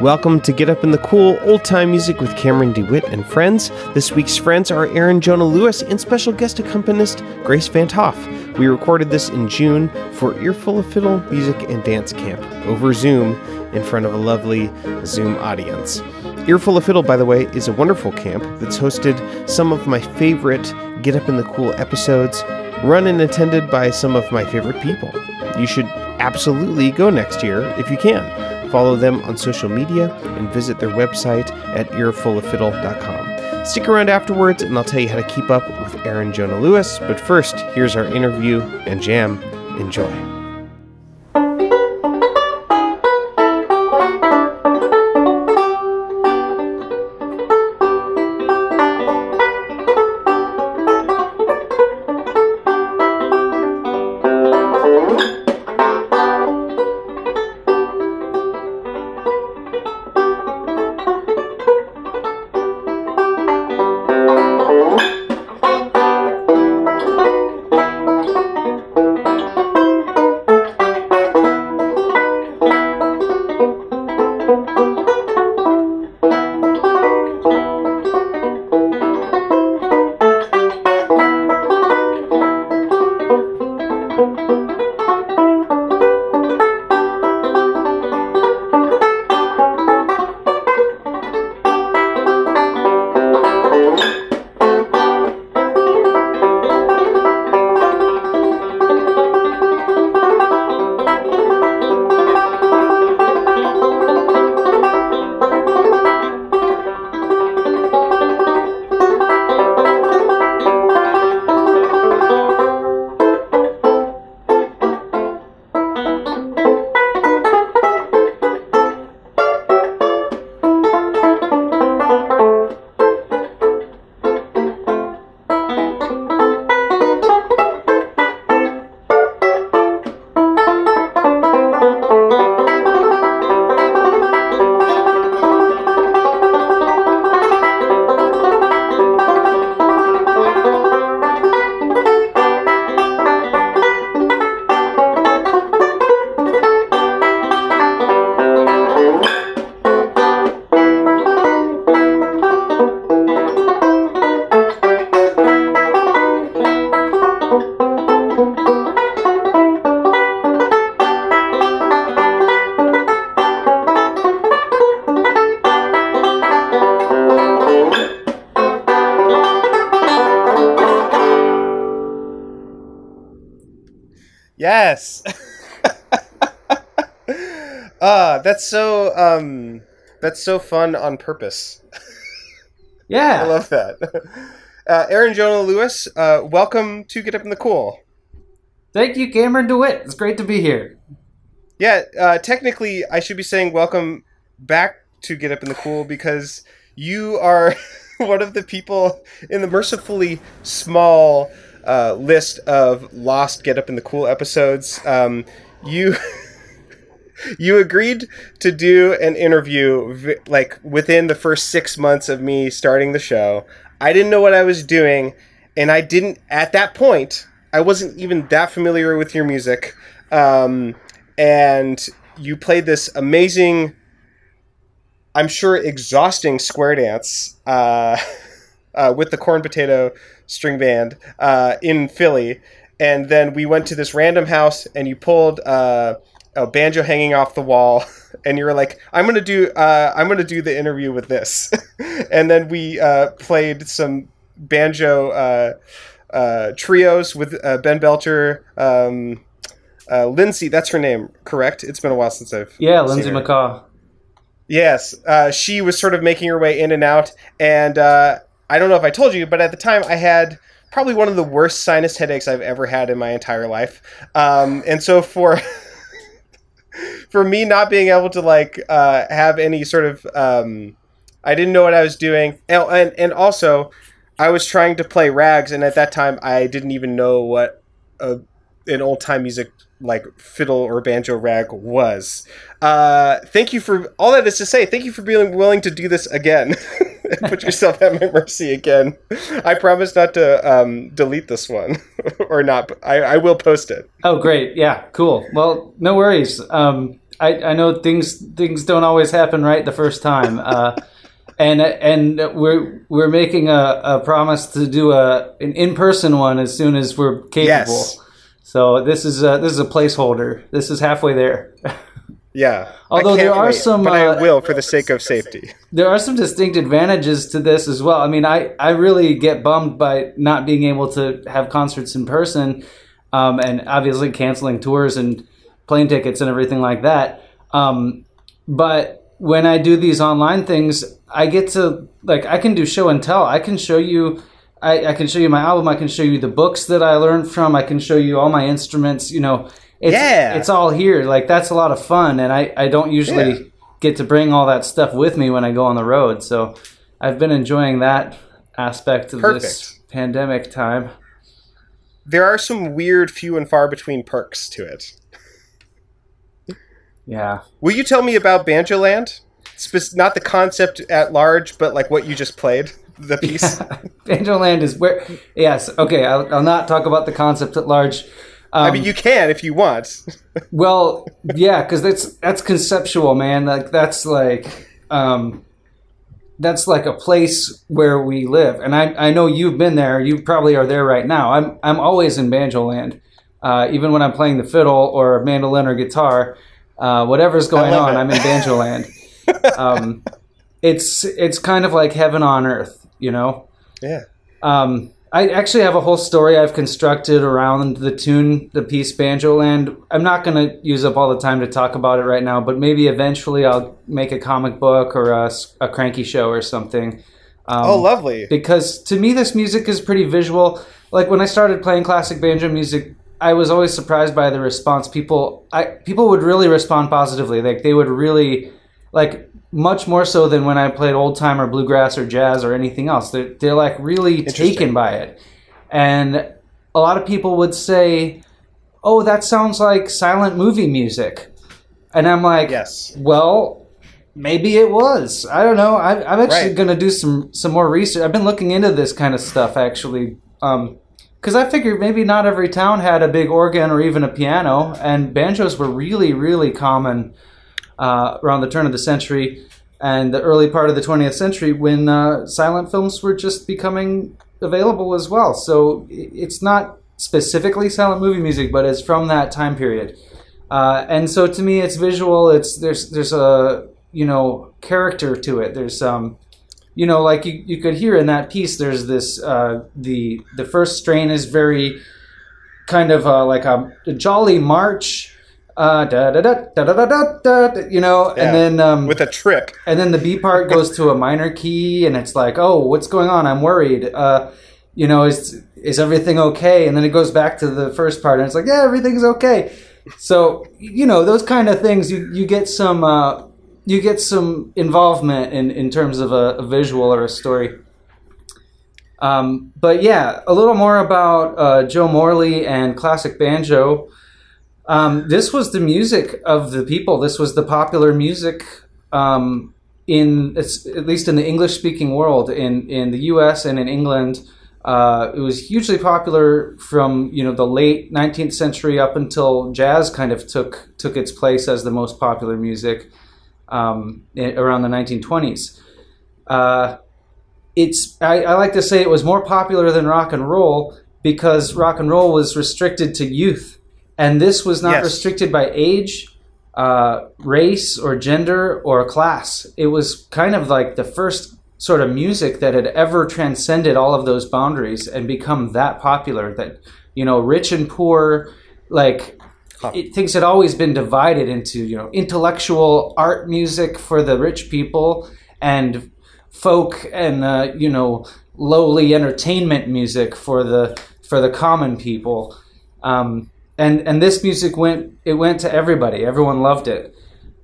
Welcome to Get Up in the Cool Old Time Music with Cameron DeWitt and friends. This week's friends are Aaron Jonah Lewis and special guest accompanist Grace Van't Hof. We recorded this in June for Earful of Fiddle Music and Dance Camp over Zoom in front of a lovely Zoom audience. Earful of Fiddle, by the way, is a wonderful camp that's hosted some of my favorite Get Up in the Cool episodes, run and attended by some of my favorite people. You should absolutely go next year if you can. Follow them on social media and visit their website at earfuloffiddle.com. Stick around afterwards and I'll tell you how to keep up with Aaron Jonah Lewis. But first, here's our interview and jam. Enjoy. That's so um that's so fun on purpose. Yeah. I love that. Uh, Aaron Jonah Lewis, uh, welcome to Get Up in the Cool. Thank you, Cameron DeWitt. It's great to be here. Yeah, uh, technically, I should be saying welcome back to Get Up in the Cool because you are one of the people in the mercifully small uh, list of lost Get Up in the Cool episodes. Um, you. You agreed to do an interview like within the first six months of me starting the show. I didn't know what I was doing, and I didn't at that point. I wasn't even that familiar with your music, um, and you played this amazing, I'm sure exhausting square dance uh, uh, with the corn potato string band uh, in Philly, and then we went to this random house, and you pulled uh, a banjo hanging off the wall, and you were like, "I'm gonna do, uh, I'm gonna do the interview with this," and then we uh, played some banjo uh, uh, trios with uh, Ben Belcher. Um, uh, Lindsay, that's her name, correct? It's been a while since I've Yeah, Lindsay her. McCaw. Yes, uh, she was sort of making her way in and out, and uh, I don't know if I told you, but at the time I had probably one of the worst sinus headaches I've ever had in my entire life, um, and so for for me not being able to like uh, have any sort of um, I didn't know what I was doing, and, and and also I was trying to play rags, and at that time I didn't even know what a, an old time music like fiddle or banjo rag was. Uh, thank you for all that is to say. Thank you for being willing to do this again. Put yourself at my mercy again. I promise not to um, delete this one or not. I, I will post it. Oh, great. Yeah, cool. Well, no worries. Um, I, I know things things don't always happen right the first time. Uh, and and we're we're making a, a promise to do a an in person one as soon as we're capable. Yes. So this is a, this is a placeholder. This is halfway there. Yeah. Although there are wait, some, but uh, I will for the sake of safety. there are some distinct advantages to this as well. I mean, I, I really get bummed by not being able to have concerts in person, um, and obviously canceling tours and plane tickets and everything like that. Um, but when I do these online things, I get to like I can do show and tell. I can show you. I, I can show you my album. I can show you the books that I learned from. I can show you all my instruments. You know, it's, Yeah. it's all here. Like that's a lot of fun, and I, I don't usually Yeah. get to bring all that stuff with me when I go on the road. So I've been enjoying that aspect of this pandemic time. There are some weird, few and far between perks to it. Yeah. Will you tell me about Banjo Land? Spe- not the concept at large, but like what you just played, the piece. Banjo Land is where. Yes. Okay. I'll, I'll not talk about the concept at large. Um, I mean, you can if you want. Well, yeah, because that's that's conceptual, man. Like that's like um, that's like a place where we live, and I I know you've been there. You probably are there right now. I'm I'm always in Banjo Land, uh, even when I'm playing the fiddle or mandolin or guitar, uh, whatever's going on. it. I'm in Banjo Land. um, it's it's kind of like heaven on earth, you know. Yeah. Um, I actually have a whole story I've constructed around the tune, the piece Banjo Land. I'm not going to use up all the time to talk about it right now, but maybe eventually I'll make a comic book or a cranky show or something. Um, Oh, lovely. because to me this music is pretty visual like when i started playing classic banjo music i was always surprised by the response people i people would really respond positively like they would really like much more so than when i played old time or bluegrass or jazz or anything else they're, they're like really taken by it and a lot of people would say oh that sounds like silent movie music and i'm like Yes. well, maybe it was. I don't know. I, I'm actually Right. going to do some some more research. I've been looking into this kind of stuff actually, um, because I figured maybe not every town had a big organ or even a piano, and banjos were really really common uh, around the turn of the century and the early part of the 20th century when uh, silent films were just becoming available as well. So it's not specifically silent movie music, but it's from that time period. Uh, and so to me, it's visual. It's there's there's a you know character to it. There's um you know like you, you could hear in that piece. There's this uh, the the first strain is very kind of uh, like a, a jolly march. Uh, da, da, da, da, da, da, da, da, you know, Yeah. and then um, With a trip. and then the B part goes to a minor key, and it's like, oh, what's going on? I'm worried. Uh, you know, is is everything okay? And then it goes back to the first part, and it's like, yeah, everything's okay. So you know, those kind of things, you you get some uh, you get some involvement in in terms of a, a visual or a story. Um, but yeah, a little more about uh, Joe Morley and classic banjo. Um, this was the music of the people. This was the popular music um, in at least in the English speaking world in in the U.S. and in England. Uh, it was hugely popular from you know the late 19th century up until jazz kind of took took its place as the most popular music um, around the 1920s. Uh, it's I, I like to say it was more popular than rock and roll because rock and roll was restricted to youth, and this was not Yes. restricted by age, uh, race, or gender or class. It was kind of like the first sort of music that had ever transcended all of those boundaries and become that popular that you know rich and poor like it, things had always been divided into you know intellectual art music for the rich people and folk and uh, you know lowly entertainment music for the for the common people. Um, and and this music went it went to everybody. Everyone loved it.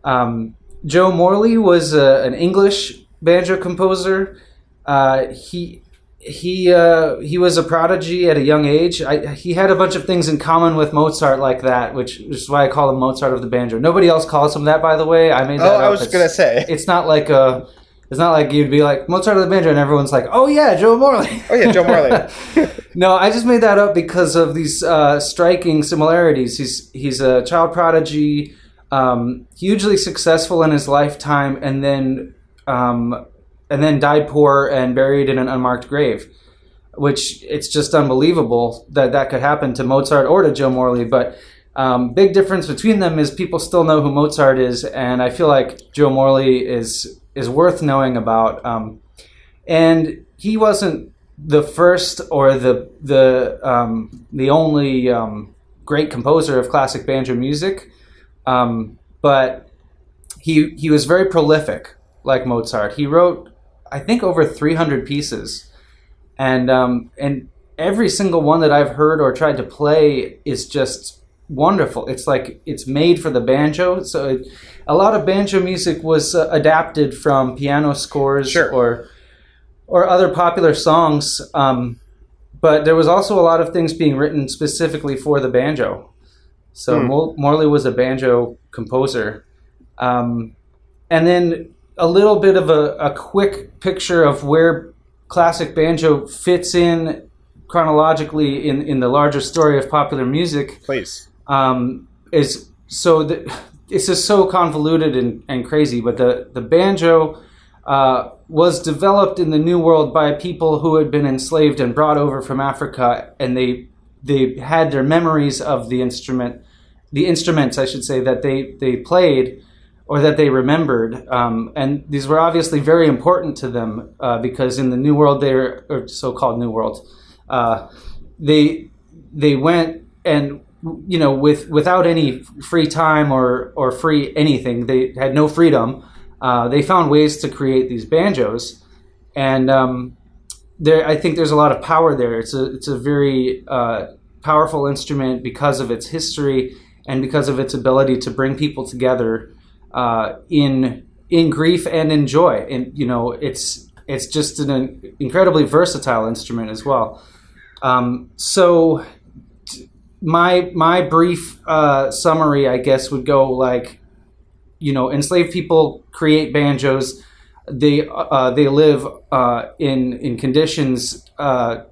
Um, Joe Morley was uh, an English banjo composer. Uh, he he uh, he was a prodigy at a young age. I, he had a bunch of things in common with Mozart like that, which is why I call him Mozart of the banjo. Nobody else calls him that, by the way. I made that up. Oh, up. I was It's- gonna say. it's not like a. It's not like you'd be like Mozart of the banjo, and everyone's like, "Oh yeah, Joe Morley." Oh yeah, Joe Morley. no, I just made that up because of these uh, striking similarities. He's he's a child prodigy. um, hugely successful in his lifetime, and then um, and then died poor and buried in an unmarked grave. Which it's just unbelievable that that could happen to Mozart or to Joe Morley. But um, big difference between them is people still know who Mozart is, and I feel like Joe Morley is is worth knowing about. Um, and he wasn't the first or the the um, the only um, great composer of classic banjo music, um, but he he was very prolific, like Mozart. He wrote, I think, over 300 pieces, and um, and every single one that I've heard or tried to play is just wonderful. It's like it's made for the banjo. So it, a lot of banjo music was uh, adapted from piano scores Sure. or or other popular songs. Um, but there was also a lot of things being written specifically for the banjo. So Hmm. Mor- Morley was a banjo composer. Um, and then a little bit of a, a quick picture of where classic banjo fits in chronologically in, in the larger story of popular music Please. um, is so the, it's just so convoluted and, and crazy. But the the banjo uh, was developed in the New World by people who had been enslaved and brought over from Africa, and they they had their memories of the instrument, the instruments, I should say, that they they played or that they remembered, um, and these were obviously very important to them uh, because in the New World, they're or so-called New World, uh, they they went and you know with without any free time or or free anything, they had no freedom. Uh, they found ways to create these banjos, and um, there I think there's a lot of power there. It's a it's a very uh, powerful instrument because of its history and because of its ability to bring people together uh, in in grief and in joy. And you know, it's it's just an incredibly versatile instrument as well. Um, so my my brief uh, summary, I guess, would go like, you know, enslaved people create banjos. They uh, they live uh, in in conditions uh,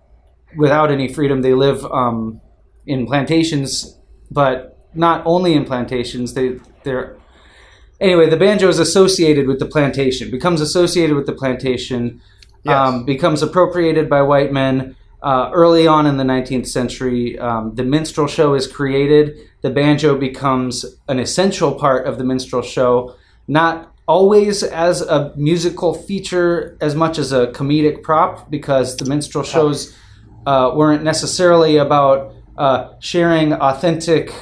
without any freedom. They live um, in plantations, but not only in plantations. They they're anyway. The banjo is associated with the plantation, becomes associated with the plantation, Yes. um, becomes appropriated by white men. Uh, early on in the 19th century, um, the minstrel show is created. The banjo becomes an essential part of the minstrel show, not always as a musical feature as much as a comedic prop, because the minstrel shows uh, weren't necessarily about uh, sharing authentic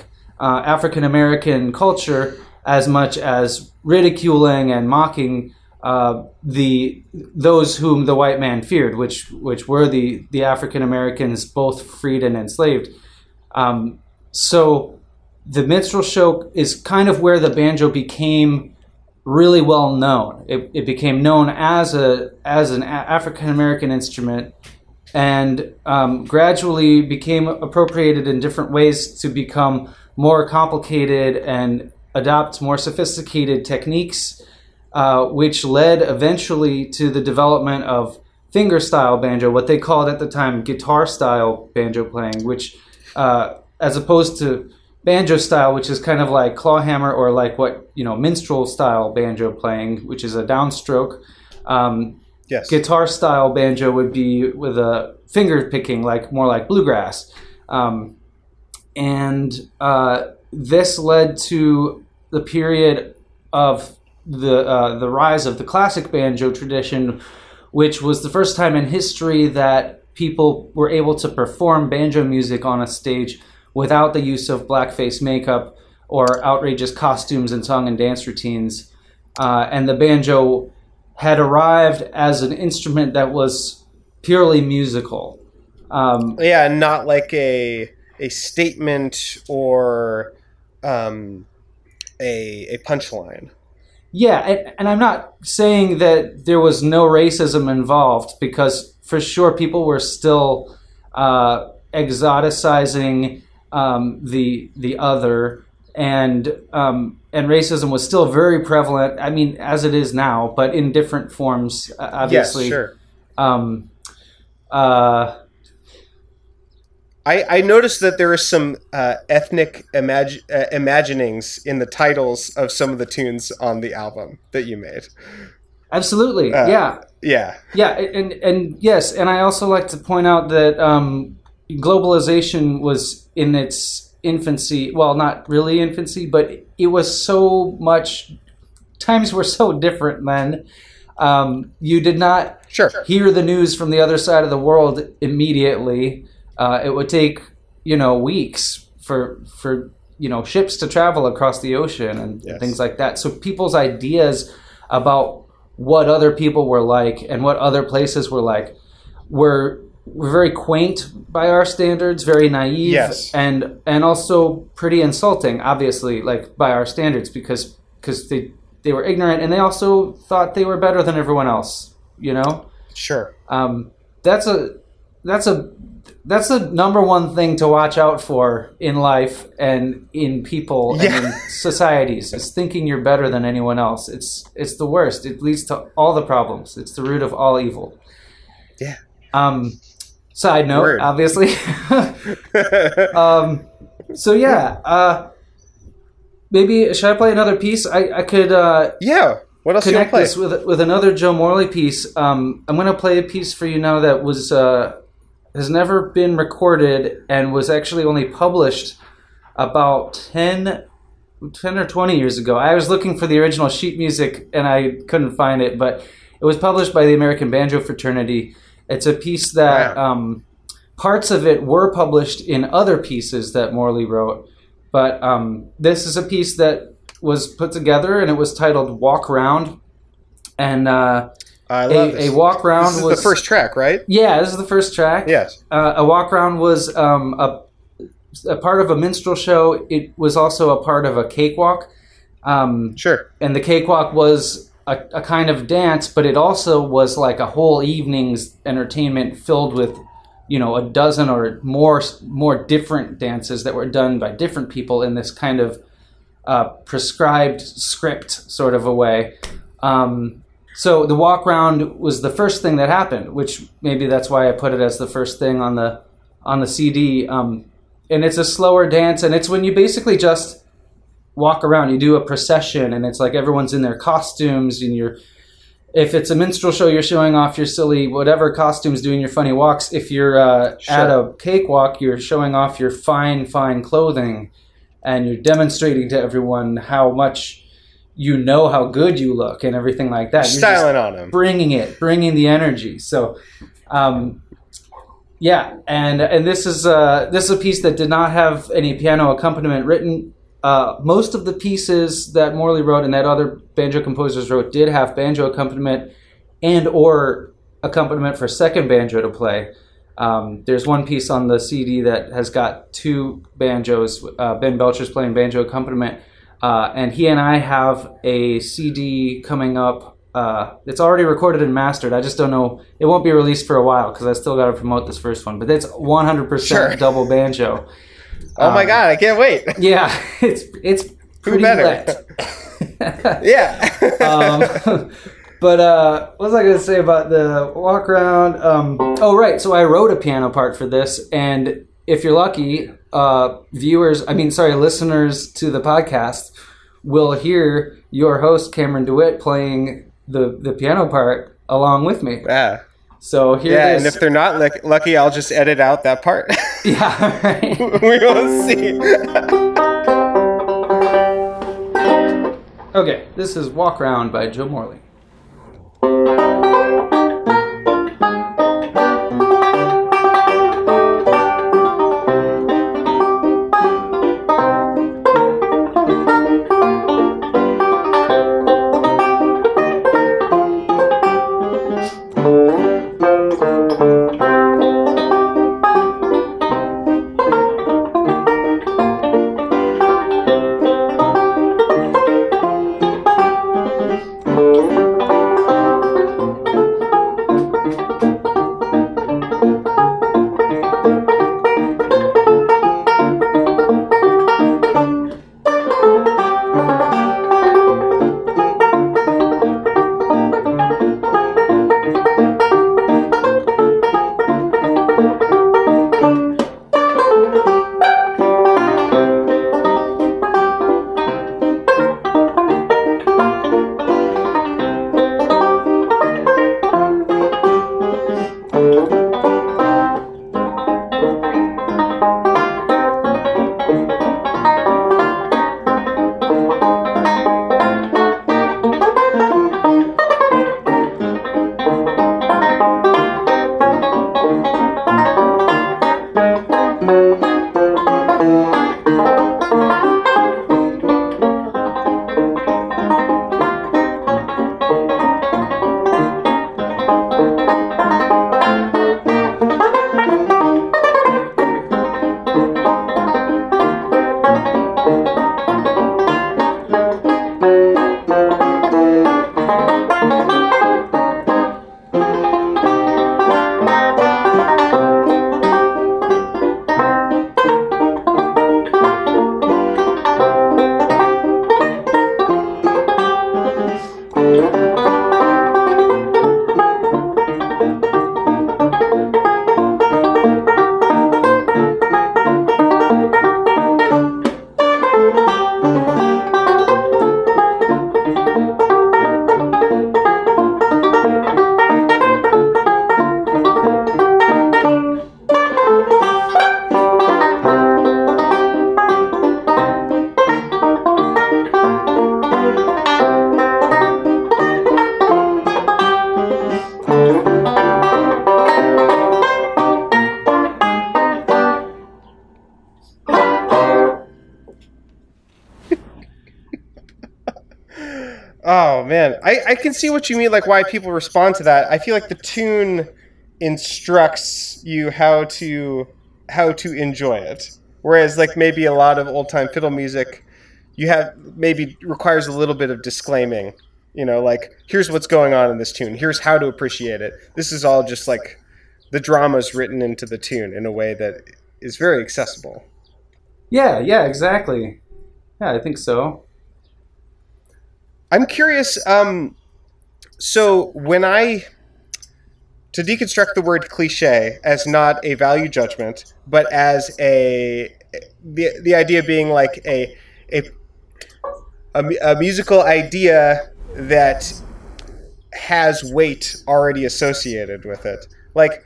uh, African American culture as much as ridiculing and mocking uh, the those whom the white man feared, which which were the the African Americans, both freed and enslaved. Um, so the minstrel show is kind of where the banjo became really well known. It, it became known as a as an African American instrument, and um, gradually became appropriated in different ways to become more complicated and adopt more sophisticated techniques, uh, which led eventually to the development of finger style banjo, what they called at the time guitar style banjo playing, which uh, as opposed to banjo style, which is kind of like clawhammer or like what you know minstrel style banjo playing, which is a downstroke. Um, Yes. guitar style banjo would be with a finger picking, like more like bluegrass. Um, and uh, this led to the period of the uh, the rise of the classic banjo tradition, which was the first time in history that people were able to perform banjo music on a stage without the use of blackface makeup or outrageous costumes and song and dance routines. Uh, and the banjo had arrived as an instrument that was purely musical. Um, Yeah, not like a a statement or um, a a punchline. Yeah, and, and I'm not saying that there was no racism involved because for sure people were still uh, exoticizing um, the the other, and um, and racism was still very prevalent. I mean, as it is now, but in different forms. uh, Obviously, Yes, sure. um, uh, I, I noticed that there are some uh, ethnic imag- uh, imaginings in the titles of some of the tunes on the album that you made. Absolutely, Uh, yeah, Yeah, yeah, and and yes, and I also like to point out that um, globalization was in its infancy. Well, not really infancy, but it was so much. Times were so different then. Um, you did not sure. hear the news from the other side of the world immediately. Uh, it would take you know weeks for for you know ships to travel across the ocean and Yes. things like that. So people's ideas about what other people were like and what other places were like were were very quaint by our standards, very naive, Yes. and and also pretty insulting, obviously, like by our standards, because because they they were ignorant and they also thought they were better than everyone else. You know, Sure. um, that's a that's a that's the number one thing to watch out for in life and in people Yeah. and in societies is thinking you're better than anyone else. It's it's the worst. It leads to all the problems. It's the root of all evil. Yeah. Um, side note, Word. obviously. um, so yeah, uh, maybe should I play another piece? I I could uh, yeah. What else do you connect play? this with with another Joe Morley piece. Um, I'm going to play a piece for you now that was uh, has never been recorded and was actually only published about 10, 10 or 20 years ago. I was looking for the original sheet music and I couldn't find it, but it was published by the American Banjo Fraternity. It's a piece that Wow. um, parts of it were published in other pieces that Morley wrote, but um, this is a piece that was put together and it was titled "Walk Round," and uh, I love a, this. a walk round This is was the first track, right? Yeah, this is the first track. Yes. Uh, a walk round was um, a, a part of a minstrel show. It was also a part of a cakewalk. Um, Sure. and the cakewalk was a, a kind of dance, but it also was like a whole evening's entertainment filled with, you know, a dozen or more more different dances that were done by different people in this kind of uh, prescribed script sort of a way. Um, so the walk round was the first thing that happened, which maybe that's why I put it as the first thing on the on the CD. Um, and it's a slower dance, and it's when you basically just walk around. You do a procession, and it's like everyone's in their costumes, and you're. If it's a minstrel show, you're showing off your silly whatever costumes, doing your funny walks. If you're uh, at a cakewalk, you're showing off your fine, fine clothing, and you're demonstrating to everyone how much you know how good you look and everything like that. You're Styling on him. bringing it, bringing the energy. So, um, yeah, and and this is uh, this is a piece that did not have any piano accompaniment written. Uh, most of the pieces that Morley wrote and that other banjo composers wrote did have banjo accompaniment and or accompaniment for second banjo to play. Um, there's one piece on the CD that has got two banjos. Uh, ben Belcher's playing banjo accompaniment, uh, and he and I have a CD coming up. Uh, it's already recorded and mastered. I just don't know. It won't be released for a while because I still got to promote this first one. But it's 100% Sure. double banjo. Oh my Um, god, I can't wait. Yeah, it's it's Who pretty better? lit. yeah. um, but uh, what was I going to say about the walk around? Um, oh, right. So I wrote a piano part for this, and if you're lucky, uh, viewers, I mean, sorry, listeners to the podcast will hear your host Cameron DeWitt playing the the piano part along with me. yeah. So here Yeah, and if they're not luck- lucky, I'll just edit out that part. yeah, right. we will see. Okay, this is Walk Around by Joe Morley. I, can see what you mean. Like why people respond to that. I feel like the tune instructs you how to how to enjoy it, whereas like maybe a lot of old time fiddle music, you have maybe requires a little bit of disclaiming. You know, like here's what's going on in this tune. Here's how to appreciate it. This is all just like the drama's written into the tune in a way that is very accessible. Yeah, yeah, exactly. Yeah, I think so. I'm curious. Um, so when I to deconstruct the word cliche as not a value judgment, but as a the the idea being like a a a, a musical idea that has weight already associated with it. Like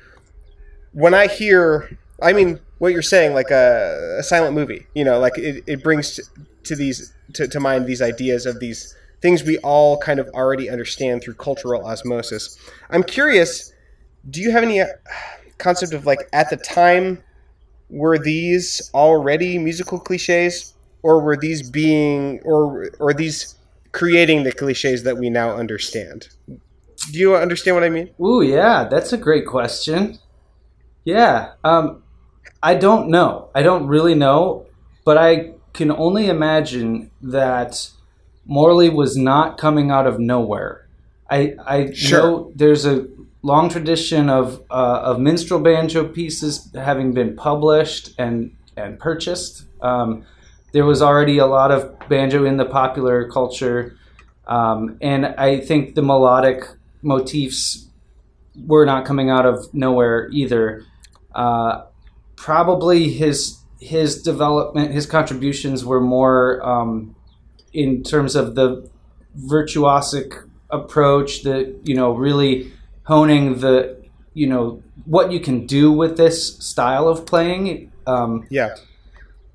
when I hear, I mean, what you're saying, like a, a silent movie, you know, like it, it brings to, to these to, to mind these ideas of these things we all kind of already understand through cultural osmosis. I'm curious, do you have any uh, concept of like at the time were these already musical cliches or were these being or or these creating the cliches that we now understand? Do you understand what I mean? Ooh, yeah, that's a great question. Yeah, um, I don't know. I don't really know, but I can only imagine that Morley was not coming out of nowhere. I I Sure. know there's a long tradition of uh, of minstrel banjo pieces having been published and and purchased. Um, there was already a lot of banjo in the popular culture, um, and I think the melodic motifs were not coming out of nowhere either. Uh, probably his his development, his contributions were more um, in terms of the virtuosic approach, the you know really honing the you know what you can do with this style of playing. Um, Yeah.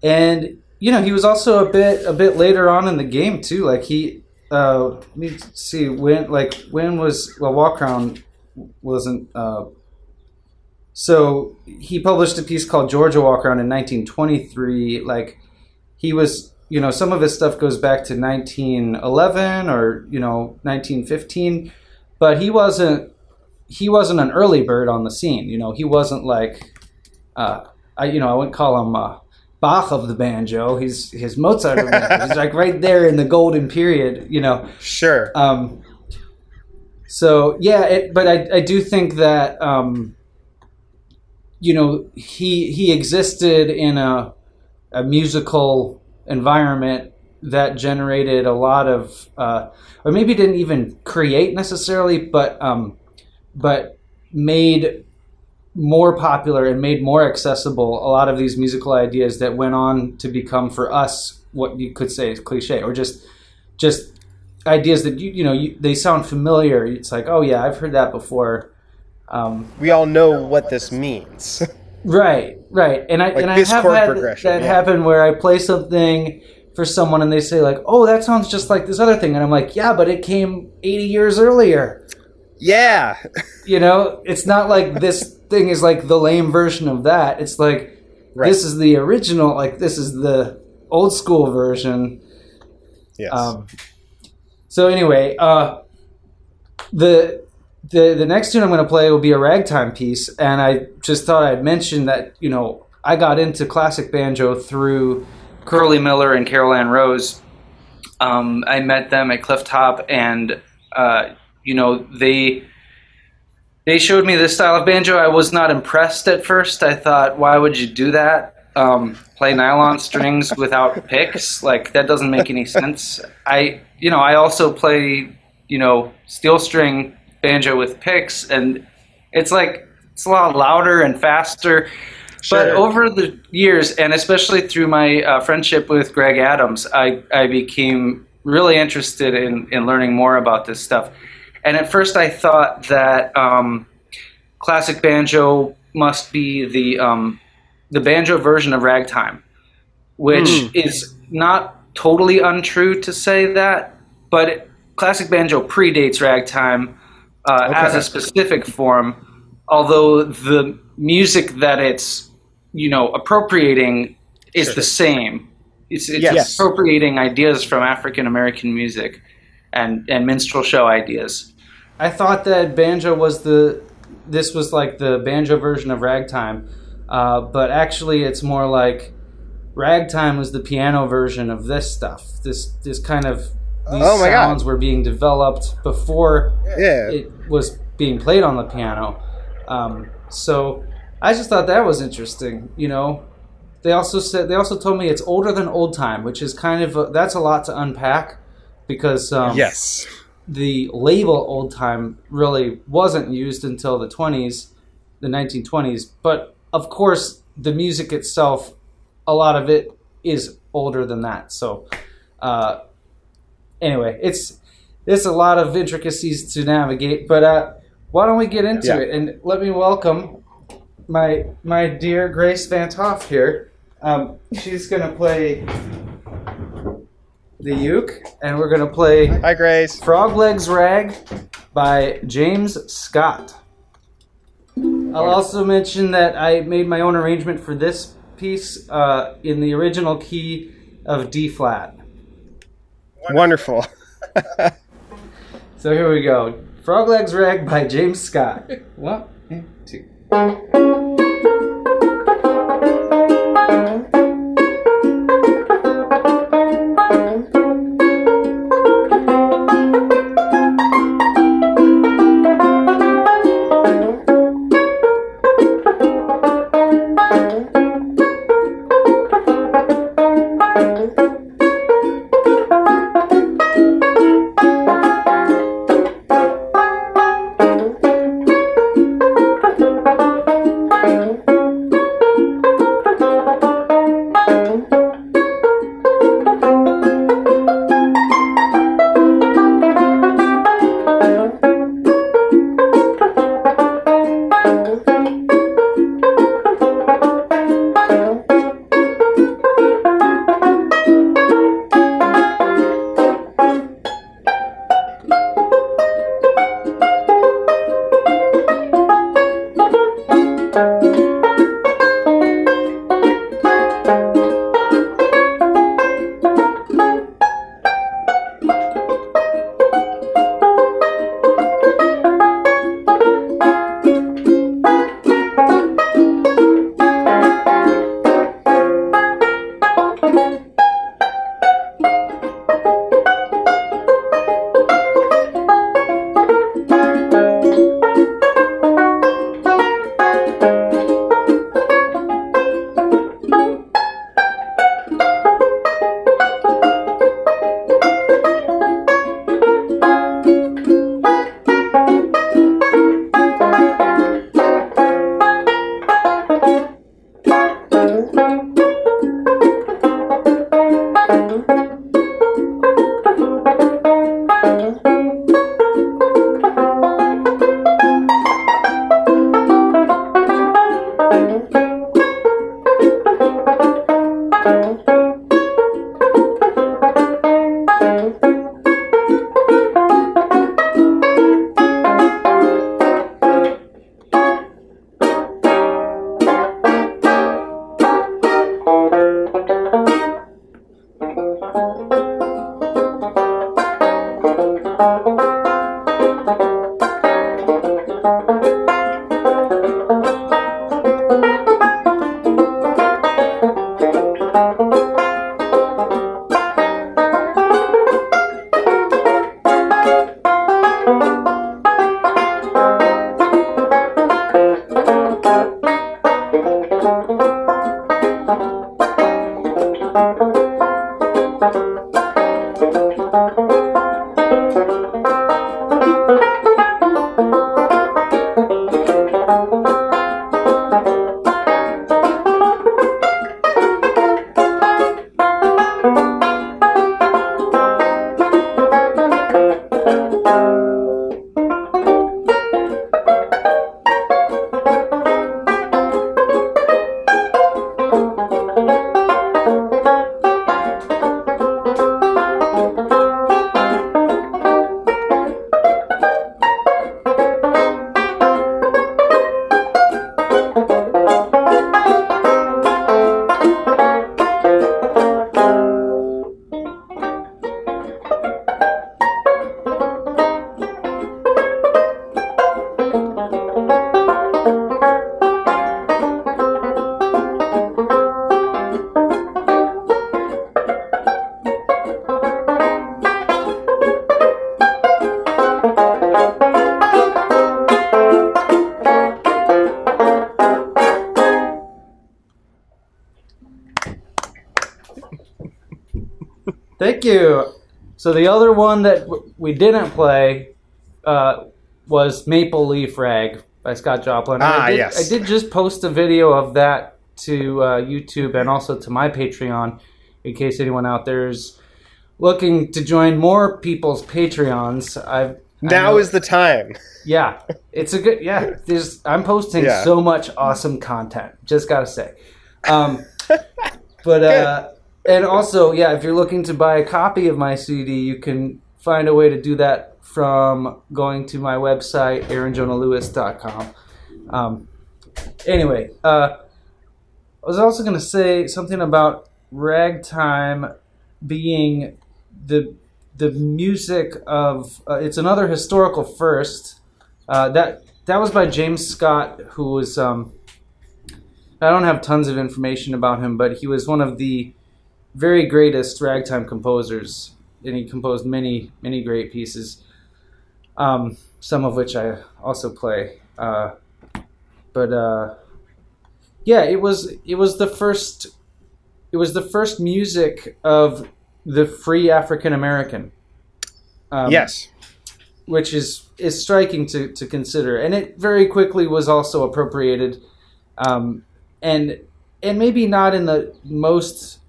and you know he was also a bit a bit later on in the game too. Like he, uh, let me see when like when was well walk around wasn't. Uh, so he published a piece called Georgia Walk Around in 1923. Like he was, you know, some of his stuff goes back to 1911 or you know 1915, but he wasn't he wasn't an early bird on the scene. You know, he wasn't like, uh, I you know I wouldn't call him uh, Bach of the banjo. He's his Mozart of the banjo. He's like right there in the golden period. You know. Sure. Um, so yeah, it, but I, I do think that um, you know he he existed in a a musical environment that generated a lot of uh, or maybe didn't even create necessarily, but um, but made more popular and made more accessible a lot of these musical ideas that went on to become for us what you could say is cliche or just just ideas that you you know you, they sound familiar. It's like, oh yeah, I've heard that before. Um, we all know what this means. right, right, and I Like and I have had that yeah. happen where I play something for someone and they say like, oh, that sounds just like this other thing, and I'm like, yeah, but it came 80 years earlier. yeah. You know, it's not like this thing is like the lame version of that. It's like Right. this is the original. Like this is the old school version. Yes. Um, so anyway, uh, the the the next tune I'm going to play will be a ragtime piece, and I just thought I'd mention that you know I got into classic banjo through Curly Miller and Carol Ann Rose. Um, I met them at Cliff Top, and uh, you know they they showed me this style of banjo. I was not impressed at first. I thought, why would you do that? Um, play nylon strings without picks? Like that doesn't make any sense. I, you know, I also play, you know, steel string banjo with picks, and it's like it's a lot louder and faster. But over the years, and especially through my uh, friendship with Greg Adams, I, I became really interested in, in learning more about this stuff. And at first, I thought that um, classic banjo must be the um, the banjo version of ragtime, which Hmm. is not totally untrue to say that, but it, classic banjo predates ragtime uh, as a specific form. Although the music that it's you know appropriating is Sure. the same. It's, it's Yes. appropriating ideas from African American music. and and minstrel show ideas. I thought that banjo was the this was like the banjo version of ragtime, uh, but actually it's more like ragtime was the piano version of this stuff. This this kind of these Oh my God. sounds were being developed before Yeah. it was being played on the piano. Um, so I just thought that was interesting. You know, they also said they also told me it's older than old time, which is kind of a, that's a lot to unpack because um, yes. the label old time really wasn't used until the 20s, the 1920s. But of course, the music itself, a lot of it is older than that. So, uh, anyway, it's it's a lot of intricacies to navigate. But uh, why don't we get into Yeah. it and let me welcome my my dear Grace Van't Hof here. Um, she's gonna play the uke, and we're gonna play. Hi, Grace. Frog Legs Rag by James Scott. I'll also mention that I made my own arrangement for this piece uh, in the original key of D flat. Wonderful. So here we go. Frog Legs Rag by James Scott. One, two. So the other one that w- we didn't play uh, was Maple Leaf Rag by Scott Joplin. And Ah, I did, yes. I did just post a video of that to uh, YouTube and also to my Patreon in case anyone out there is looking to join more people's Patreons. I've Now is the time. yeah, it's a good yeah. There's I'm posting Yeah. so much awesome content. Just gotta say, um, but uh, and also yeah, if you're looking to buy a copy of my CD, you can find a way to do that from going to my website aaronjonahlewis.com. Um, anyway, uh, I was also gonna say something about ragtime being the the music of uh, it's another historical first uh, that that was by James Scott who was um, I don't have tons of information about him but he was one of the very greatest ragtime composers and he composed many many great pieces um, some of which I also play uh, but uh, yeah it was it was the first it was the first music of the free African American. Um, yes. which is is striking to, to consider, and it very quickly was also appropriated, um, and and maybe not in the most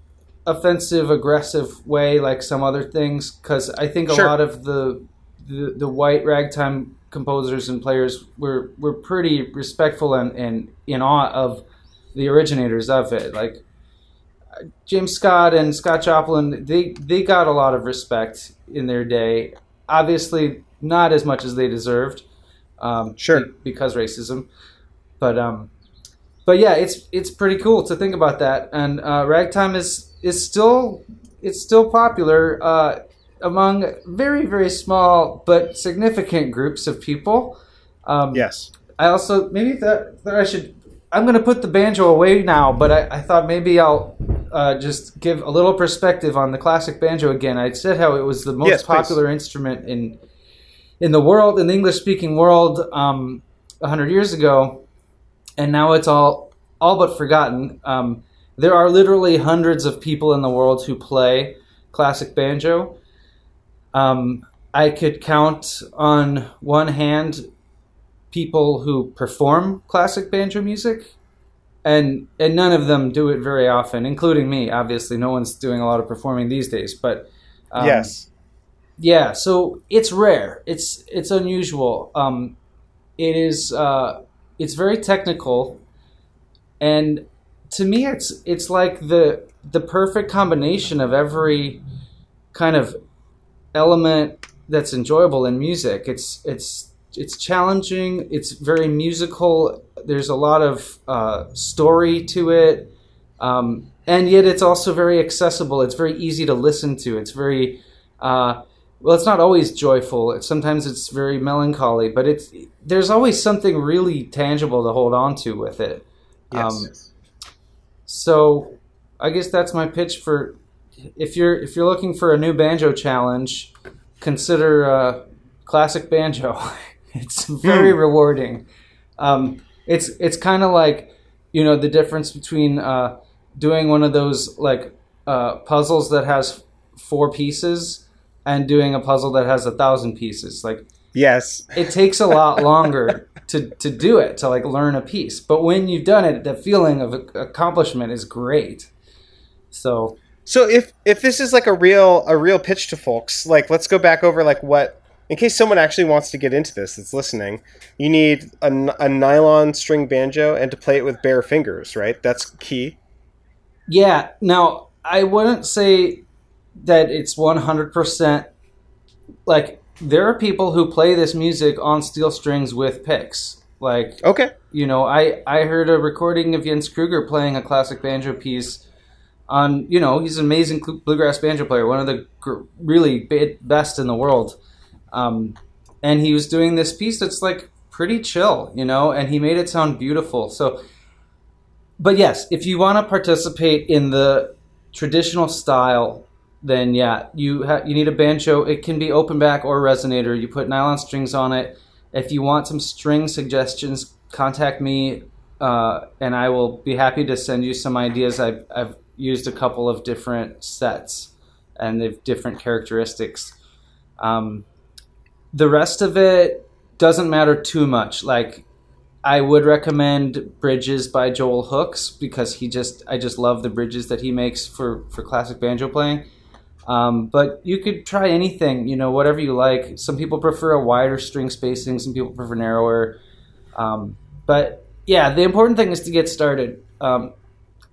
offensive, aggressive way like some other things, because I think a Sure. lot of the, the the white ragtime composers and players were were pretty respectful and, and in awe of the originators of it, like. James Scott and Scott Joplin, they they got a lot of respect in their day. Obviously, not as much as they deserved, um, Sure. be- because racism. But um, but yeah, it's it's pretty cool to think about that. And uh, ragtime is is still it's still popular uh, among very very small but significant groups of people. Um, Yes. I also maybe that that I should. I'm going to put the banjo away now, but I, I thought maybe I'll uh, just give a little perspective on the classic banjo again. I said how it was the most Yes, please. popular instrument in in the world, in the English speaking world, um, hundred years ago, and now it's all all but forgotten. Um, there are literally hundreds of people in the world who play classic banjo. Um, I could count on one hand people who perform classic banjo music and and none of them do it very often including me obviously no one's doing a lot of performing these days but um, yes. yeah so it's rare it's it's unusual um it is uh it's very technical and to me it's it's like the the perfect combination of every kind of element that's enjoyable in music. It's it's it's challenging. It's very musical. There's a lot of uh, story to it. Um, and yet it's also very accessible. It's very easy to listen to. It's very uh, well it's not always joyful. It's, sometimes it's very melancholy but it's there's always something really tangible to hold on to with it. Yes. um, so I guess that's my pitch for if you're if you're looking for a new banjo challenge, consider uh, classic banjo. it's very rewarding. Um, it's it's kind of like you know the difference between uh, doing one of those like uh, puzzles that has four pieces and doing a puzzle that has a thousand pieces. Like yes. it takes a lot longer to, to do it to like learn a piece but when you've done it the feeling of accomplishment is great so So if if this is like a real a real pitch to folks, like let's go back over like what in case someone actually wants to get into this that's listening, you need a, a nylon string banjo and to play it with bare fingers, right? That's key. yeah now i wouldn't say that it's 100% like there are people who play this music on steel strings with picks like Okay. you know, I I heard a recording of Jens Kruger playing a classic banjo piece on, you know, he's an amazing bluegrass banjo player, one of the gr- really be- best in the world. Um, and he was doing this piece that's like pretty chill, you know, and he made it sound beautiful. So, but yes, if you want to participate in the traditional style, then yeah, you ha- you need a banjo. It can be open back or resonator. You put nylon strings on it. If you want some string suggestions, contact me, uh, and I will be happy to send you some ideas. I've, I've used a couple of different sets. and they have different characteristics. Um, the rest of it doesn't matter too much. Like I would recommend Bridges by Joel Hooks because he just I just love the bridges that he makes for for classic banjo playing. Um, but you could try anything, you know, whatever you like. Some people prefer a wider string spacing, some people prefer narrower. Um, but yeah, the important thing is to get started. Um,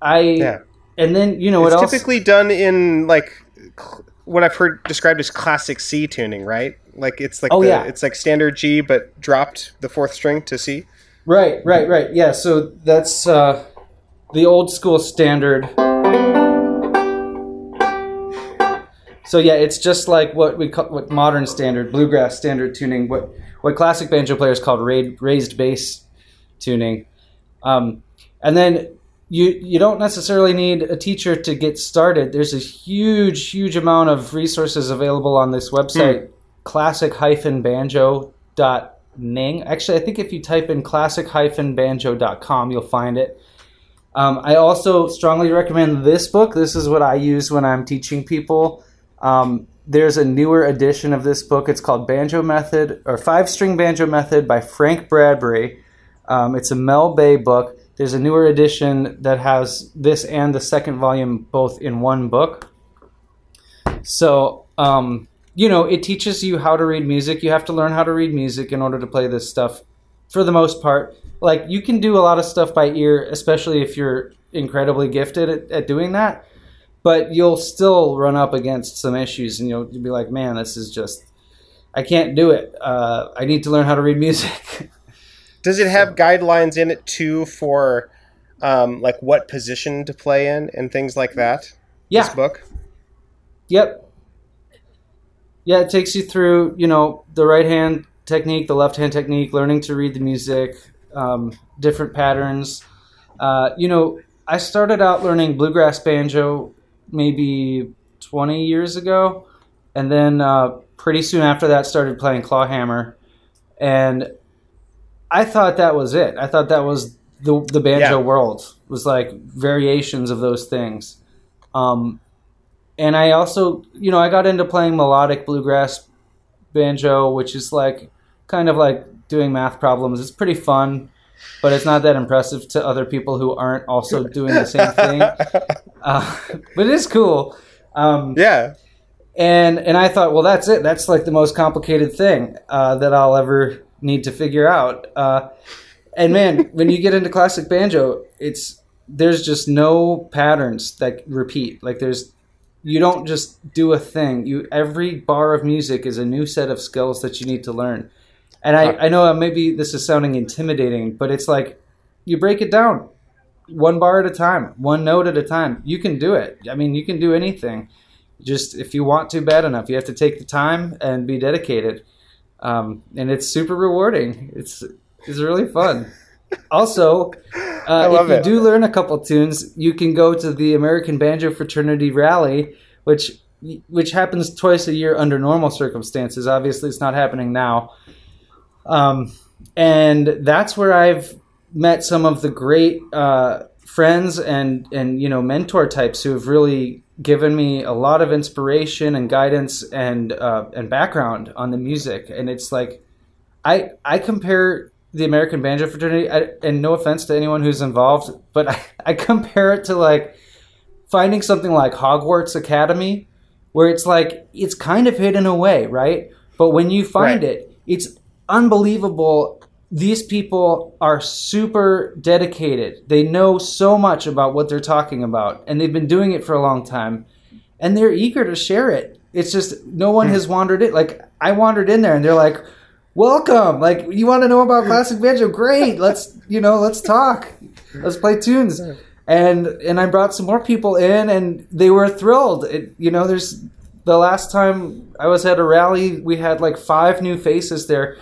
I Yeah. and then you know it's what else? typically done in like cl- what I've heard described as classic C tuning, right? Like it's like Oh, the, yeah. it's like standard G, but dropped the fourth string to C. Right, right, right. Yeah, so that's uh, the old school standard. So yeah, it's just like what we call what modern standard bluegrass standard tuning, what what classic banjo players called ra- raised bass tuning, um, and then you you don't necessarily need a teacher to get started. There's a huge huge amount of resources available on this website, classic-banjo.ning. Actually, I think if you type in classic-banjo.com, you'll find it. Um, I also strongly recommend this book. This is what I use when I'm teaching people. Um, there's a newer edition of this book. It's called Banjo Method or Five String Banjo Method by Frank Bradbury. Um, it's a Mel Bay book. There's a newer edition that has this and the second volume both in one book. So, um, you know, it teaches you how to read music. You have to learn how to read music in order to play this stuff for the most part. Like, you can do a lot of stuff by ear, especially if you're incredibly gifted at, at doing that. But you'll still run up against some issues and you'll, you'll be like, man, this is just, I can't do it. Uh, I need to learn how to read music. Does it have guidelines in it too for um, like what position to play in and things like that? yeah. This book. Yep. Yeah, it takes you through, you know, the right hand technique, the left hand technique, learning to read the music, um, different patterns. Uh, you know, I started out learning bluegrass banjo maybe 20 years ago, and then uh, pretty soon after that started playing clawhammer, and I thought that was it. I thought that was the the banjo Yeah. world was like variations of those things. Um, and I also, you know, I got into playing melodic bluegrass banjo, which is like kind of like doing math problems. It's pretty fun, but it's not that impressive to other people who aren't also doing the same thing. Uh, but it is cool. Um, yeah. and and I thought, well, that's it. That's like the most complicated thing uh, that I'll ever need to figure out. Uh, and man, when you get into classic banjo, it's there's just no patterns that repeat. Like there's you don't just do a thing. You every bar of music is a new set of skills that you need to learn. And I, I know maybe this is sounding intimidating, but it's like you break it down one bar at a time, one note at a time. You can do it. I mean, you can do anything. Just if you want to bad enough, you have to take the time and be dedicated. Um, and it's super rewarding. It's it's really fun. Also, uh, if you it. do learn a couple tunes, you can go to the American Banjo Fraternity Rally, which which happens twice a year under normal circumstances. Obviously, it's not happening now. Um, and that's where I've met some of the great uh, friends and and you know mentor types who have really given me a lot of inspiration and guidance and uh, and background on the music. And it's like I I compare the American Banjo Fraternity, I, and no offense to anyone who's involved, but I, I compare it to like finding something like Hogwarts Academy, where it's like it's kind of hidden away, right? But when you find Right. it, it's unbelievable. These people are super dedicated. They know so much about what they're talking about, and they've been doing it for a long time, and they're eager to share it. It's just no one hmm. has wandered it. Like I wandered in there, and they're like, "Welcome! Like you want to know about classic banjo? Great! Let's you know, let's talk. Let's play tunes." Hmm. And and I brought some more people in, and they were thrilled. It, you know, there's the last time I was at a rally, we had like five new faces there.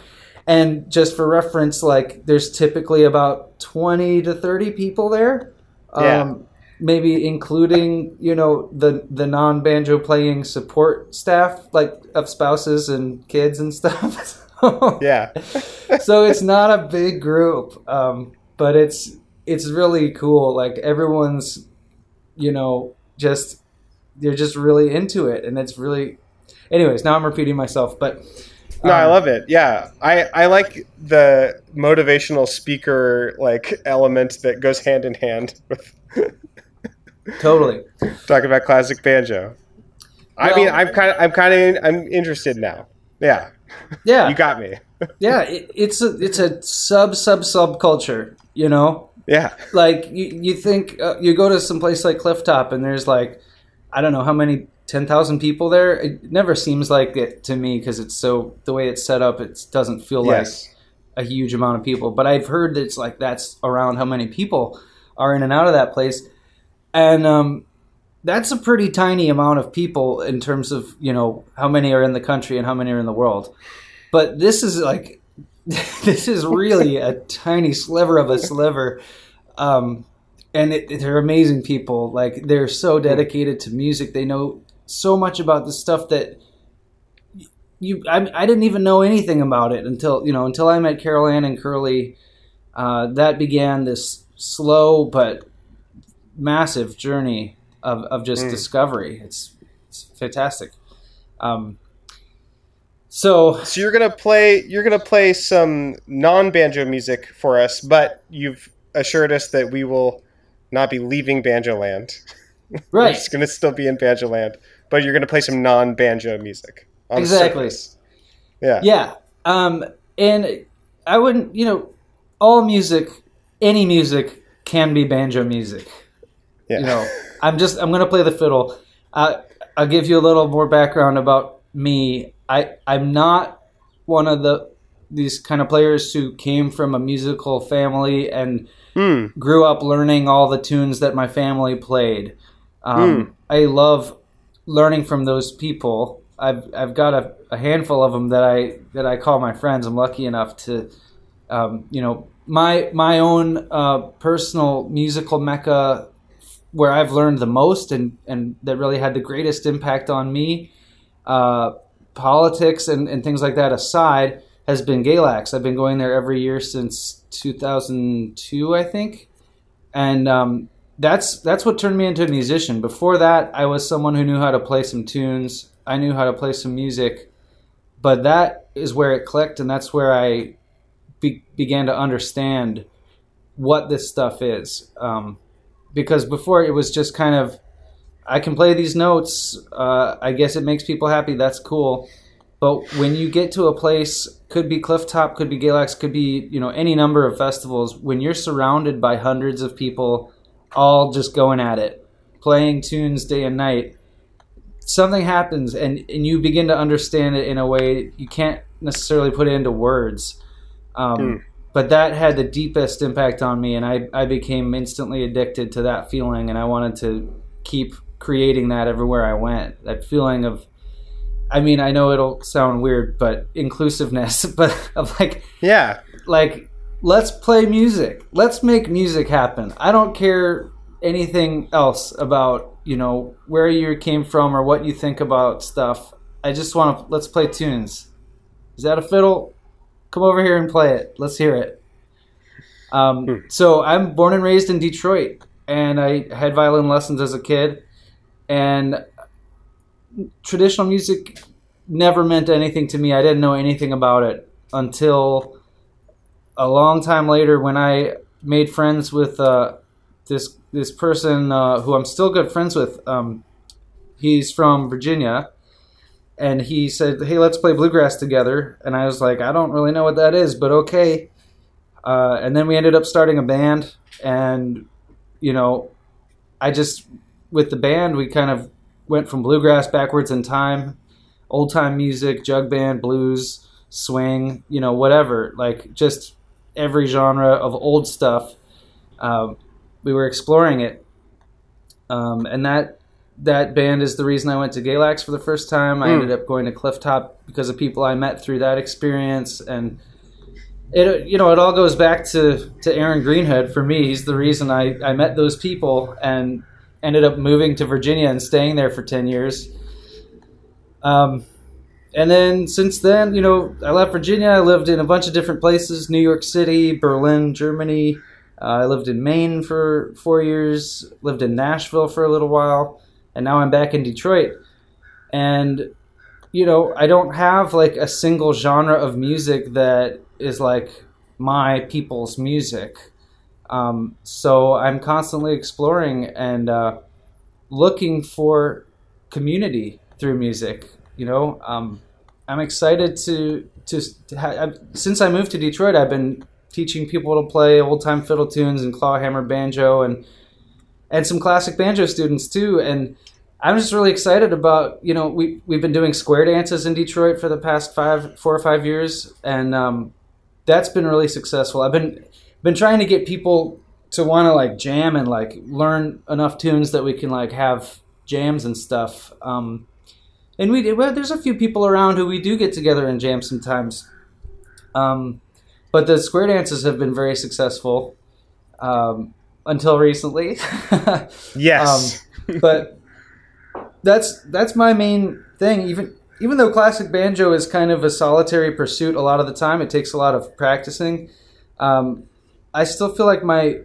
And just for reference, like there's typically about 20 to 30 people there. Yeah. Um, maybe including, you know, the, the non banjo playing support staff, like of spouses and kids and stuff. Yeah. so it's not a big group, um, but it's it's really cool. Like everyone's, you know, just they're just really into it, and it's really. Anyways, now I'm repeating myself, but No, I um, love it. Yeah, I I like the motivational speaker like element that goes hand in hand with totally. talking about classic banjo. I mean, I'm kind of I'm kind of I'm interested now. Yeah, Yeah, you got me. yeah. It, it's a it's a sub sub subculture. You know, Yeah, like you, you think uh, you go to some place like Clifftop and there's like I don't know how many ten thousand people there. It never seems like it to me because it's so the way it's set up. It doesn't feel yes, like a huge amount of people. But I've heard that it's like that's around how many people are in and out of that place, and um, that's a pretty tiny amount of people in terms of you know how many are in the country and how many are in the world. But this is like this is really a tiny sliver of a sliver. Um, and it, they're amazing people. Like they're so dedicated to music. They know so much about the stuff that you. I, I didn't even know anything about it until you know until I met Carol Ann and Curly. Uh, that began this slow but massive journey of, of just Mm. discovery. It's it's fantastic. Um, so so you're gonna play you're gonna play some non banjo music for us, but you've assured us that we will not be leaving Banjo Land. Right, just gonna still be in Banjo Land, but you're gonna play some non banjo music. Exactly. Yeah. Yeah. Um, and I wouldn't, you know, all music, any music can be banjo music. Yeah. You know, I'm just, I'm going to play the fiddle. Uh, I'll give you a little more background about me. I, I'm not one of the, these kind of players who came from a musical family and Hmm. grew up learning all the tunes that my family played. Um, I love learning from those people. I've I've got a, a handful of them that I that I call my friends. I'm lucky enough to, um, you know, my my own uh, personal musical mecca where I've learned the most and and that really had the greatest impact on me. Uh, politics and, and things like that aside, has been Galax. I've been going there every year since 2002, I think, and um, that's that's what turned me into a musician. Before that, I was someone who knew how to play some tunes. I knew how to play some music, but that is where it clicked, and that's where I be- began to understand what this stuff is. Um, because before it was just kind of, I can play these notes. Uh, I guess it makes people happy. That's cool. But when you get to a place, could be Clifftop, could be Galax, could be you know any number of festivals. When you're surrounded by hundreds of people, all just going at it, playing tunes day and night, something happens, and and you begin to understand it in a way you can't necessarily put it into words. Um, Hmm. But that had the deepest impact on me, and I I became instantly addicted to that feeling, and I wanted to keep creating that everywhere I went. That feeling of I mean, I know it'll sound weird, but inclusiveness, but of like Yeah. like let's play music. Let's make music happen. I don't care anything else about, you know, where you came from or what you think about stuff. I just want to let's play tunes. Is that a fiddle? Come over here and play it. Let's hear it. Um, Hmm. so I'm born and raised in Detroit, and I had violin lessons as a kid, and traditional music never meant anything to me. I didn't know anything about it until a long time later when I made friends with uh, this this person uh, who I'm still good friends with. Um, he's from Virginia, and he said, "Hey, let's play bluegrass together." And I was like, "I don't really know what that is, but okay." Uh, and then we ended up starting a band, and you know, I just with the band we kind of went from bluegrass backwards in time, old time music, jug band, blues, swing, you know, whatever, like just every genre of old stuff. Um, we were exploring it, um, and that that band is the reason I went to Galax for the first time. I Hmm. ended up going to Clifftop because of people I met through that experience, and it you know it all goes back to to Aaron Greenhood for me. He's the reason I I met those people and ended up moving to Virginia and staying there for ten years. Um, and then since then, you know, I left Virginia. I lived in a bunch of different places: New York City, Berlin, Germany. Uh, I lived in Maine for four years. Lived in Nashville for a little while. and now I'm back in Detroit, and you know I don't have like a single genre of music that is like my people's music. Um, so I'm constantly exploring and uh, looking for community through music. You know, um, I'm excited to to, to ha- since I moved to Detroit, I've been teaching people to play old time fiddle tunes and clawhammer banjo and and some classic banjo students too. And I'm just really excited about you know we we've been doing square dances in Detroit for the past five four or five years, and um, that's been really successful. I've been been trying to get people to want to like jam and like learn enough tunes that we can like have jams and stuff. Um, and we well, there's a few people around who we do get together and jam sometimes. Um, but the square dances have been very successful um, until recently. yes, um, but that's that's my main thing. Even even though classic banjo is kind of a solitary pursuit a lot of the time, it takes a lot of practicing. Um, I still feel like my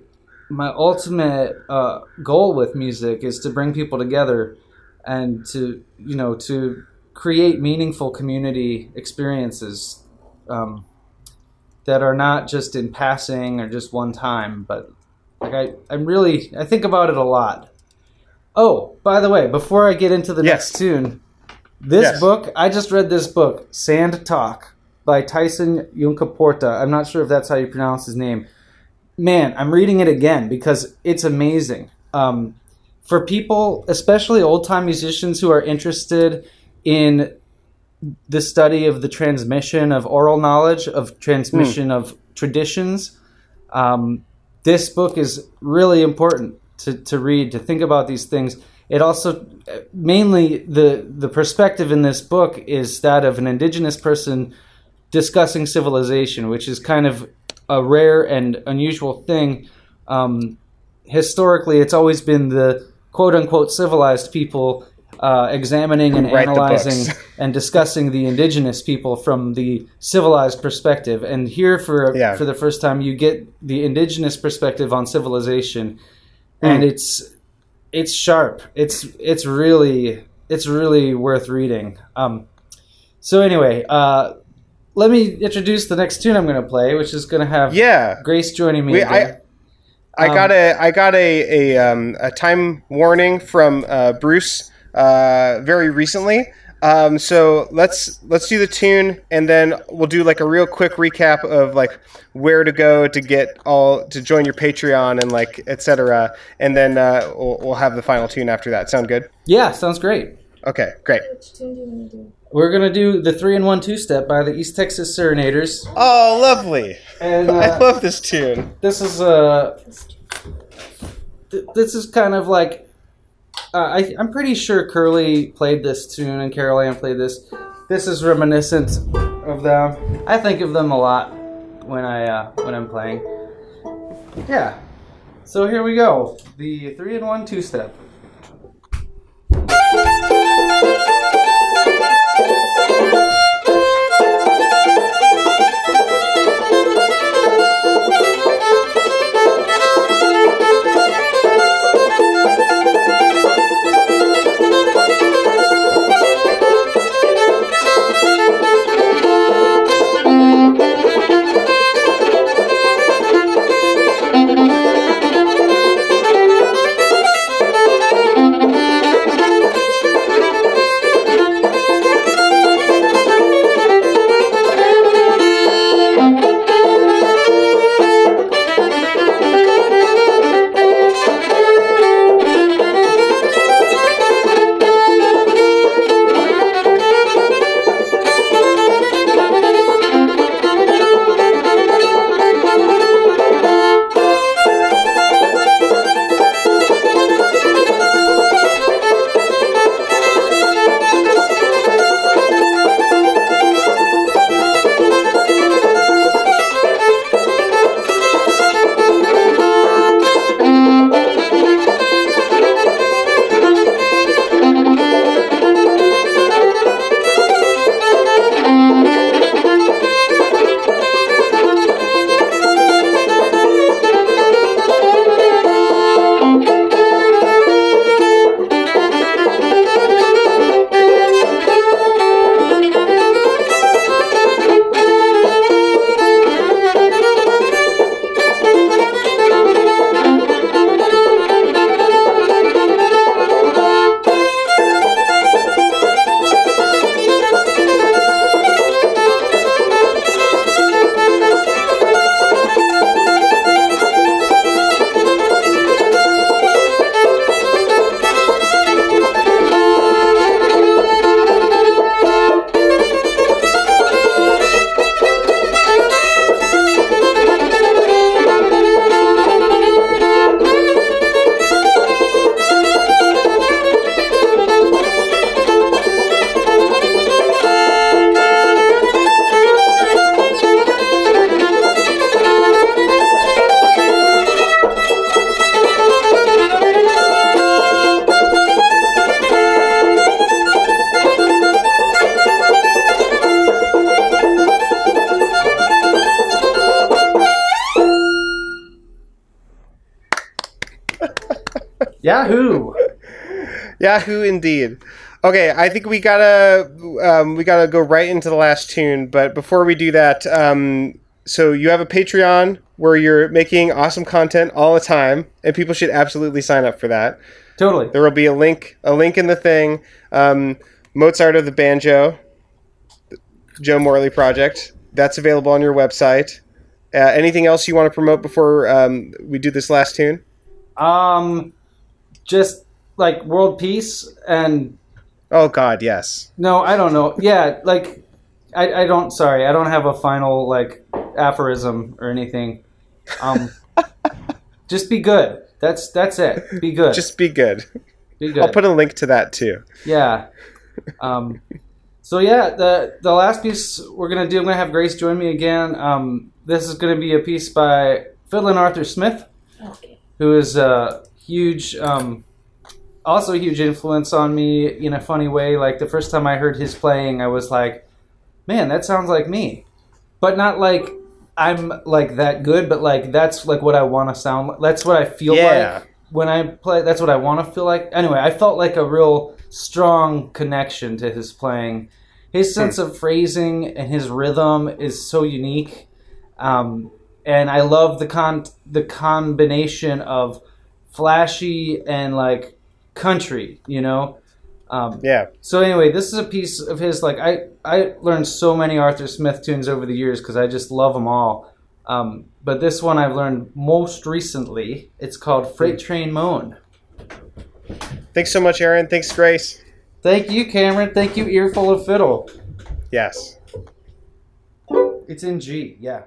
my ultimate uh, goal with music is to bring people together and to you know to create meaningful community experiences um, that are not just in passing or just one time, but like I, I'm really I think about it a lot. Oh, by the way, before I get into the Yes. next tune, this Yes. book I just read this book, Sand Talk, by Tyson Yunkaporta. I'm not sure if that's how you pronounce his name. Man, I'm reading it again because it's amazing. Um, for people, especially old time musicians who are interested in the study of the transmission of oral knowledge, of transmission of traditions, um, this book is really important to, to read, to think about these things. It also, mainly, the, the perspective in this book is that of an indigenous person discussing civilization, which is kind of a rare and unusual thing. Um, historically, it's always been the quote unquote civilized people uh, examining and write analyzing and discussing the indigenous people from the civilized perspective. And here, for Yeah. for the first time, you get the indigenous perspective on civilization, and Mm. it's it's sharp. It's it's really it's really worth reading. Um, so anyway, uh, let me introduce the next tune I'm going to play, which is going to have yeah. Grace joining me. We- again. I Um, got a I got a a, um, a time warning from uh, Bruce uh, very recently. Um, so let's let's do the tune and then we'll do like a real quick recap of like where to go to get all to join your Patreon and like etc. And then uh, we'll, we'll have the final tune after that. Sound good? yeah, sounds great. Okay, great. Which tune do you want to do? We're gonna do the three and one two step by the East Texas Serenaders, Oh, lovely! and I uh, love this tune. this is uh, th- this is kind of like uh, I, I'm pretty sure Curly played this tune and Carol Ann played this. This is reminiscent of them. I think of them a lot when I uh, when I'm playing. Yeah. So here we go. The three and one two step. Yahoo! Yahoo, indeed. Okay, I think we gotta um, we gotta go right into the last tune. But before we do that, um, so you have a Patreon where you're making awesome content all the time, and people should absolutely sign up for that. Totally. There will be a link a link in the thing. Um, Mozart of the Banjo, Joe Morley project. That's available on your website. Uh, anything else you want to promote before um, we do this last tune? Um, just like world peace and Oh God, yes. no, I don't know. Yeah, like I, I don't. Sorry, I don't have a final like aphorism or anything. Um, just be good. That's that's it. Be good. Just be good. be good. I'll put a link to that too. Yeah. Um, so yeah, the the last piece we're gonna do, I'm gonna have Grace join me again. Um, this is gonna be a piece by Fiddlin' Arthur Smith, Okay. who is a huge, um, also a huge influence on me in a funny way. Like the first time I heard his playing, I was like, "Man, that sounds like me," but not like I'm like that good, but like that's like what I want to sound. like. That's what I feel Yeah. like when I play. That's what I want to feel like. Anyway, I felt like a real strong connection to his playing. His sense of phrasing and his rhythm is so unique, um, and I love the con the combination of flashy and like country. You know. Um, Yeah. so anyway, this is a piece of his. Like I, I learned so many Arthur Smith tunes over the years because I just love them all. Um, but this one I've learned most recently. It's called Freight Train Moan. Thanks so much, Aaron. Thanks, Grace. Thank you, Cameron. Thank you, Earful of Fiddle. Yes. It's in G. Yeah.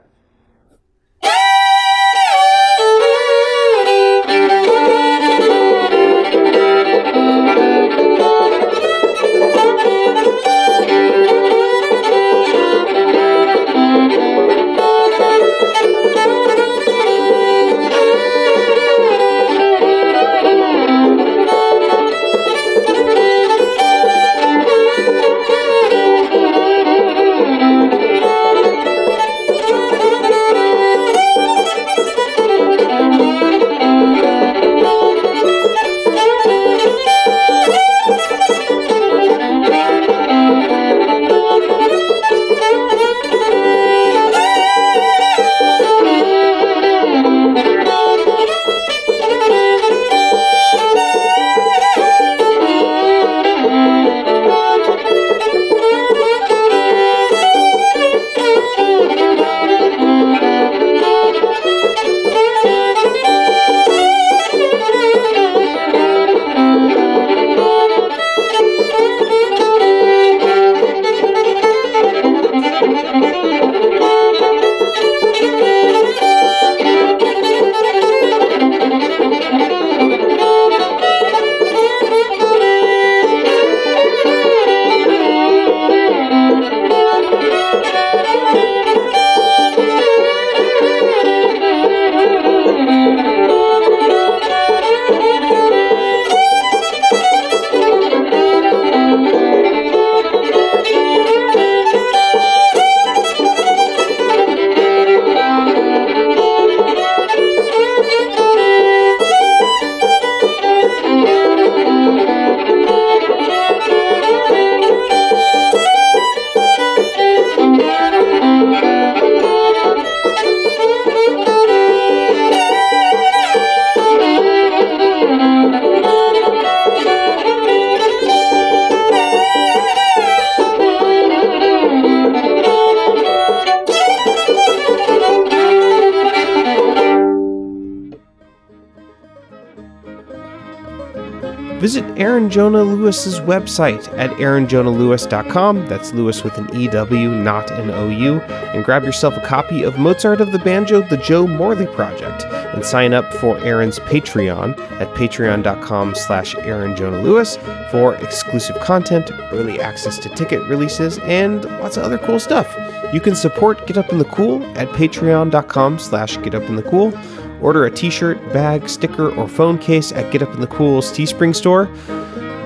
Aaron Jonah Lewis's website at aaronjonahlewis.com. That's Lewis with an EW, not an OU. And grab yourself a copy of Mozart of the Banjo, the Joe Morley Project. And sign up for Aaron's Patreon at patreon.com slash Aaron Jonah Lewis for exclusive content, early access to ticket releases, and lots of other cool stuff. You can support Get Up in the Cool at patreon.com slash Get Up in the Cool. Order a t shirt, bag, sticker, or phone case at Get Up in the Cool's Teespring store.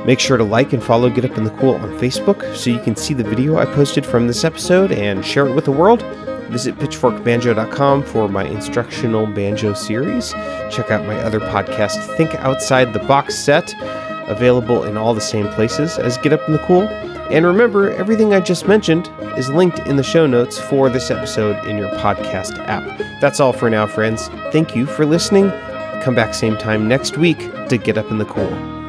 Make sure to like and follow Get Up in the Cool on Facebook so you can see the video I posted from this episode and share it with the world. Visit pitchforkbanjo.com for my instructional banjo series. Check out my other podcast, Think Outside the Box Set, available in all the same places as Get Up in the Cool. And remember, everything I just mentioned is linked in the show notes for this episode in your podcast app. That's all for now, friends. Thank you for listening. Come back same time next week to Get Up in the Cool.